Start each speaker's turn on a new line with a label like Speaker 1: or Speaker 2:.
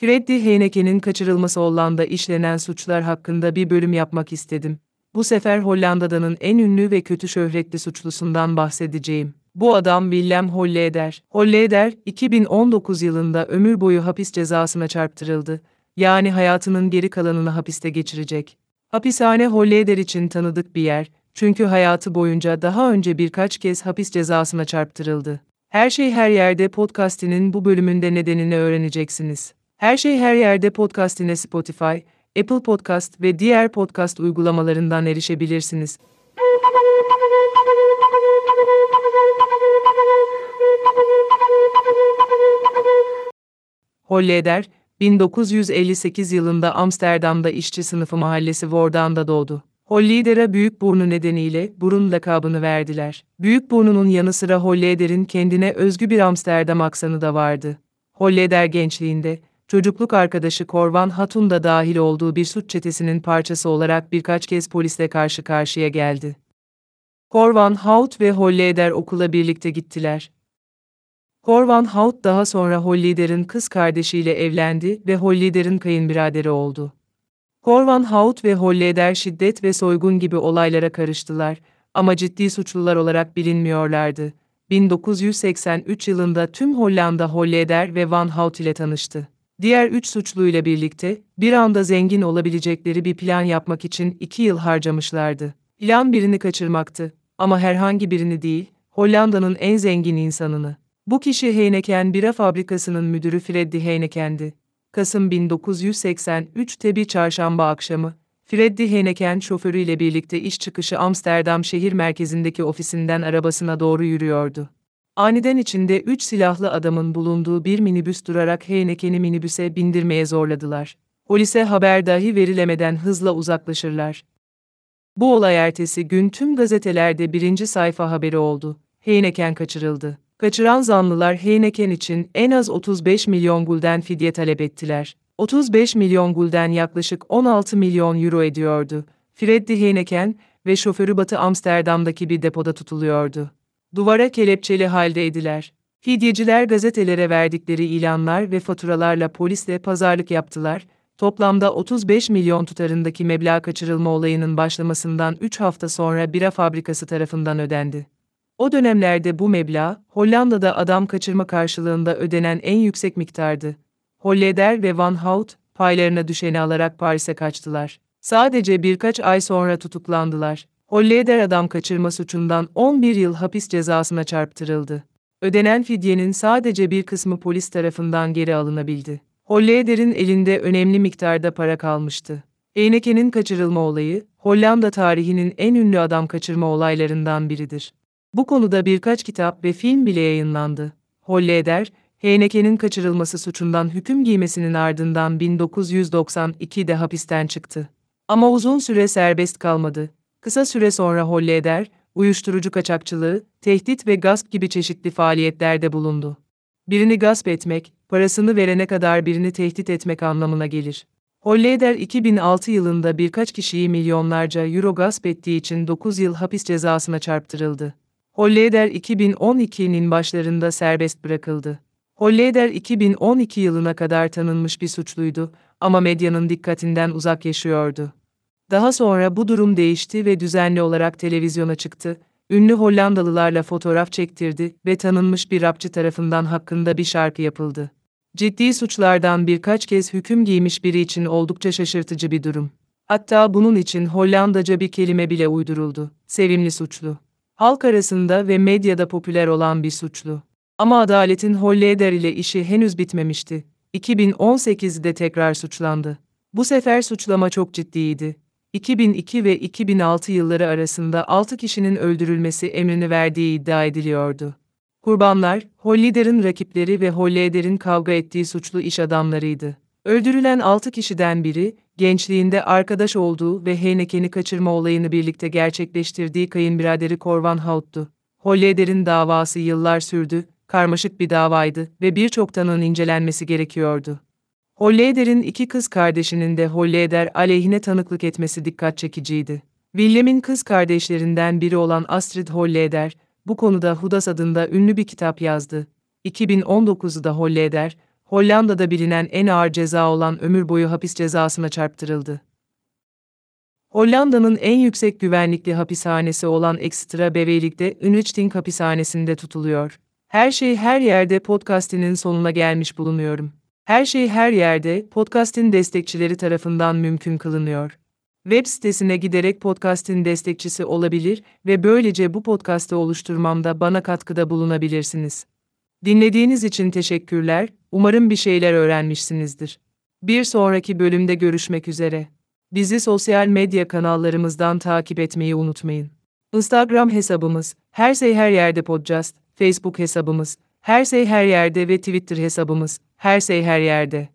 Speaker 1: Freddie Heineken'in kaçırılması Hollanda işlenen suçlar hakkında bir bölüm yapmak istedim. Bu sefer Hollanda'danın en ünlü ve kötü şöhretli suçlusundan bahsedeceğim. Bu adam Willem Holleder. Holleder, 2019 yılında ömür boyu hapis cezasına çarptırıldı. Yani hayatının geri kalanını hapiste geçirecek. Hapishane Holleder için tanıdık bir yer, çünkü hayatı boyunca daha önce birkaç kez hapis cezasına çarptırıldı. Her şey her yerde podcast'inin bu bölümünde nedenini öğreneceksiniz. Her şey her yerde podcast'ine Spotify, Apple Podcast ve diğer podcast uygulamalarından erişebilirsiniz. Holleder, 1958 yılında Amsterdam'da işçi sınıfı mahallesi Vordan'da doğdu. Holleder'a büyük burnu nedeniyle burun lakabını verdiler. Büyük burnunun yanı sıra Holleder'in kendine özgü bir Amsterdam aksanı da vardı. Holleder gençliğinde, çocukluk arkadaşı Korvan Hatun da dahil olduğu bir suç çetesinin parçası olarak birkaç kez polisle karşı karşıya geldi. Korvan Haut ve Holleder okula birlikte gittiler. Korvan Haut daha sonra Holleder'in kız kardeşiyle evlendi ve Holleder'in kayınbiraderi oldu. Korvan Haut ve Holleder şiddet ve soygun gibi olaylara karıştılar ama ciddi suçlular olarak bilinmiyorlardı. 1983 yılında tüm Hollanda Holleder ve Van Hout ile tanıştı. Diğer üç suçluyla birlikte bir anda zengin olabilecekleri bir plan yapmak için iki yıl harcamışlardı. Plan birini kaçırmaktı ama herhangi birini değil, Hollanda'nın en zengin insanını. Bu kişi Heineken bira fabrikasının müdürü Freddy Heineken'di. Kasım 1983'te bir çarşamba akşamı, Freddy Heineken şoförüyle birlikte iş çıkışı Amsterdam şehir merkezindeki ofisinden arabasına doğru yürüyordu. Aniden içinde üç silahlı adamın bulunduğu bir minibüs durarak Heineken'i minibüse bindirmeye zorladılar. Polise haber dahi verilemeden hızla uzaklaşırlar. Bu olay ertesi gün tüm gazetelerde birinci sayfa haberi oldu. Heineken kaçırıldı. Kaçıran zanlılar Heineken için en az 35 milyon gulden fidye talep ettiler. 35 milyon gulden yaklaşık 16 milyon euro ediyordu. Freddy Heineken ve şoförü Batı Amsterdam'daki bir depoda tutuluyordu. Duvara kelepçeli halde ediler. Fidyeciler gazetelere verdikleri ilanlar ve faturalarla polisle pazarlık yaptılar. Toplamda 35 milyon tutarındaki meblağ kaçırılma olayının başlamasından 3 hafta sonra bira fabrikası tarafından ödendi. O dönemlerde bu meblağ, Hollanda'da adam kaçırma karşılığında ödenen en yüksek miktardı. Holleder ve Van Hout, paylarına düşeni alarak Paris'e kaçtılar. Sadece birkaç ay sonra tutuklandılar. Holleder adam kaçırma suçundan 11 yıl hapis cezasına çarptırıldı. Ödenen fidyenin sadece bir kısmı polis tarafından geri alınabildi. Holleder'in elinde önemli miktarda para kalmıştı. Eyneke'nin kaçırılma olayı, Hollanda tarihinin en ünlü adam kaçırma olaylarından biridir. Bu konuda birkaç kitap ve film bile yayınlandı. Holleder, Heineken'in kaçırılması suçundan hüküm giymesinin ardından 1992'de hapisten çıktı. Ama uzun süre serbest kalmadı. Kısa süre sonra Holleder, uyuşturucu kaçakçılığı, tehdit ve gasp gibi çeşitli faaliyetlerde bulundu. Birini gasp etmek, parasını verene kadar birini tehdit etmek anlamına gelir. Holleder 2006 yılında birkaç kişiyi milyonlarca euro gasp ettiği için 9 yıl hapis cezasına çarptırıldı. Holleder 2012'nin başlarında serbest bırakıldı. Holleder 2012 yılına kadar tanınmış bir suçluydu ama medyanın dikkatinden uzak yaşıyordu. Daha sonra bu durum değişti ve düzenli olarak televizyona çıktı, ünlü Hollandalılarla fotoğraf çektirdi ve tanınmış bir rapçı tarafından hakkında bir şarkı yapıldı. Ciddi suçlardan birkaç kez hüküm giymiş biri için oldukça şaşırtıcı bir durum. Hatta bunun için Hollandaca bir kelime bile uyduruldu. Sevimli suçlu. Halk arasında ve medyada popüler olan bir suçlu. Ama adaletin Holleder ile işi henüz bitmemişti. 2018'de tekrar suçlandı. Bu sefer suçlama çok ciddiydi. 2002 ve 2006 yılları arasında 6 kişinin öldürülmesi emrini verdiği iddia ediliyordu. Kurbanlar, Holleder'in rakipleri ve Holleder'in kavga ettiği suçlu iş adamlarıydı. Öldürülen 6 kişiden biri, gençliğinde arkadaş olduğu ve Heineken'i kaçırma olayını birlikte gerçekleştirdiği kayınbiraderi Korvan Haut'tu. Holleder'in davası yıllar sürdü, karmaşık bir davaydı ve birçok tanığın incelenmesi gerekiyordu. Holleder'in iki kız kardeşinin de Holleder aleyhine tanıklık etmesi dikkat çekiciydi. William'in kız kardeşlerinden biri olan Astrid Holleder, bu konuda Hudas adında ünlü bir kitap yazdı. 2019'da Holleder, Hollanda'da bilinen en ağır ceza olan ömür boyu hapis cezasına çarptırıldı. Hollanda'nın en yüksek güvenlikli hapishanesi olan Ekstra Bevelik'te Unrichting hapishanesinde tutuluyor. Her şey her yerde podcastinin sonuna gelmiş bulunuyorum. Her şey her yerde podcast'in destekçileri tarafından mümkün kılınıyor. Web sitesine giderek podcast'in destekçisi olabilir ve böylece bu podcast'ı oluşturmamda bana katkıda bulunabilirsiniz. Dinlediğiniz için teşekkürler, umarım bir şeyler öğrenmişsinizdir. Bir sonraki bölümde görüşmek üzere. Bizi sosyal medya kanallarımızdan takip etmeyi unutmayın. Instagram hesabımız, Her Şey Her Yerde Podcast, Facebook hesabımız, Her Şey Her Yerde ve Twitter hesabımız, Her Şey Her Yerde.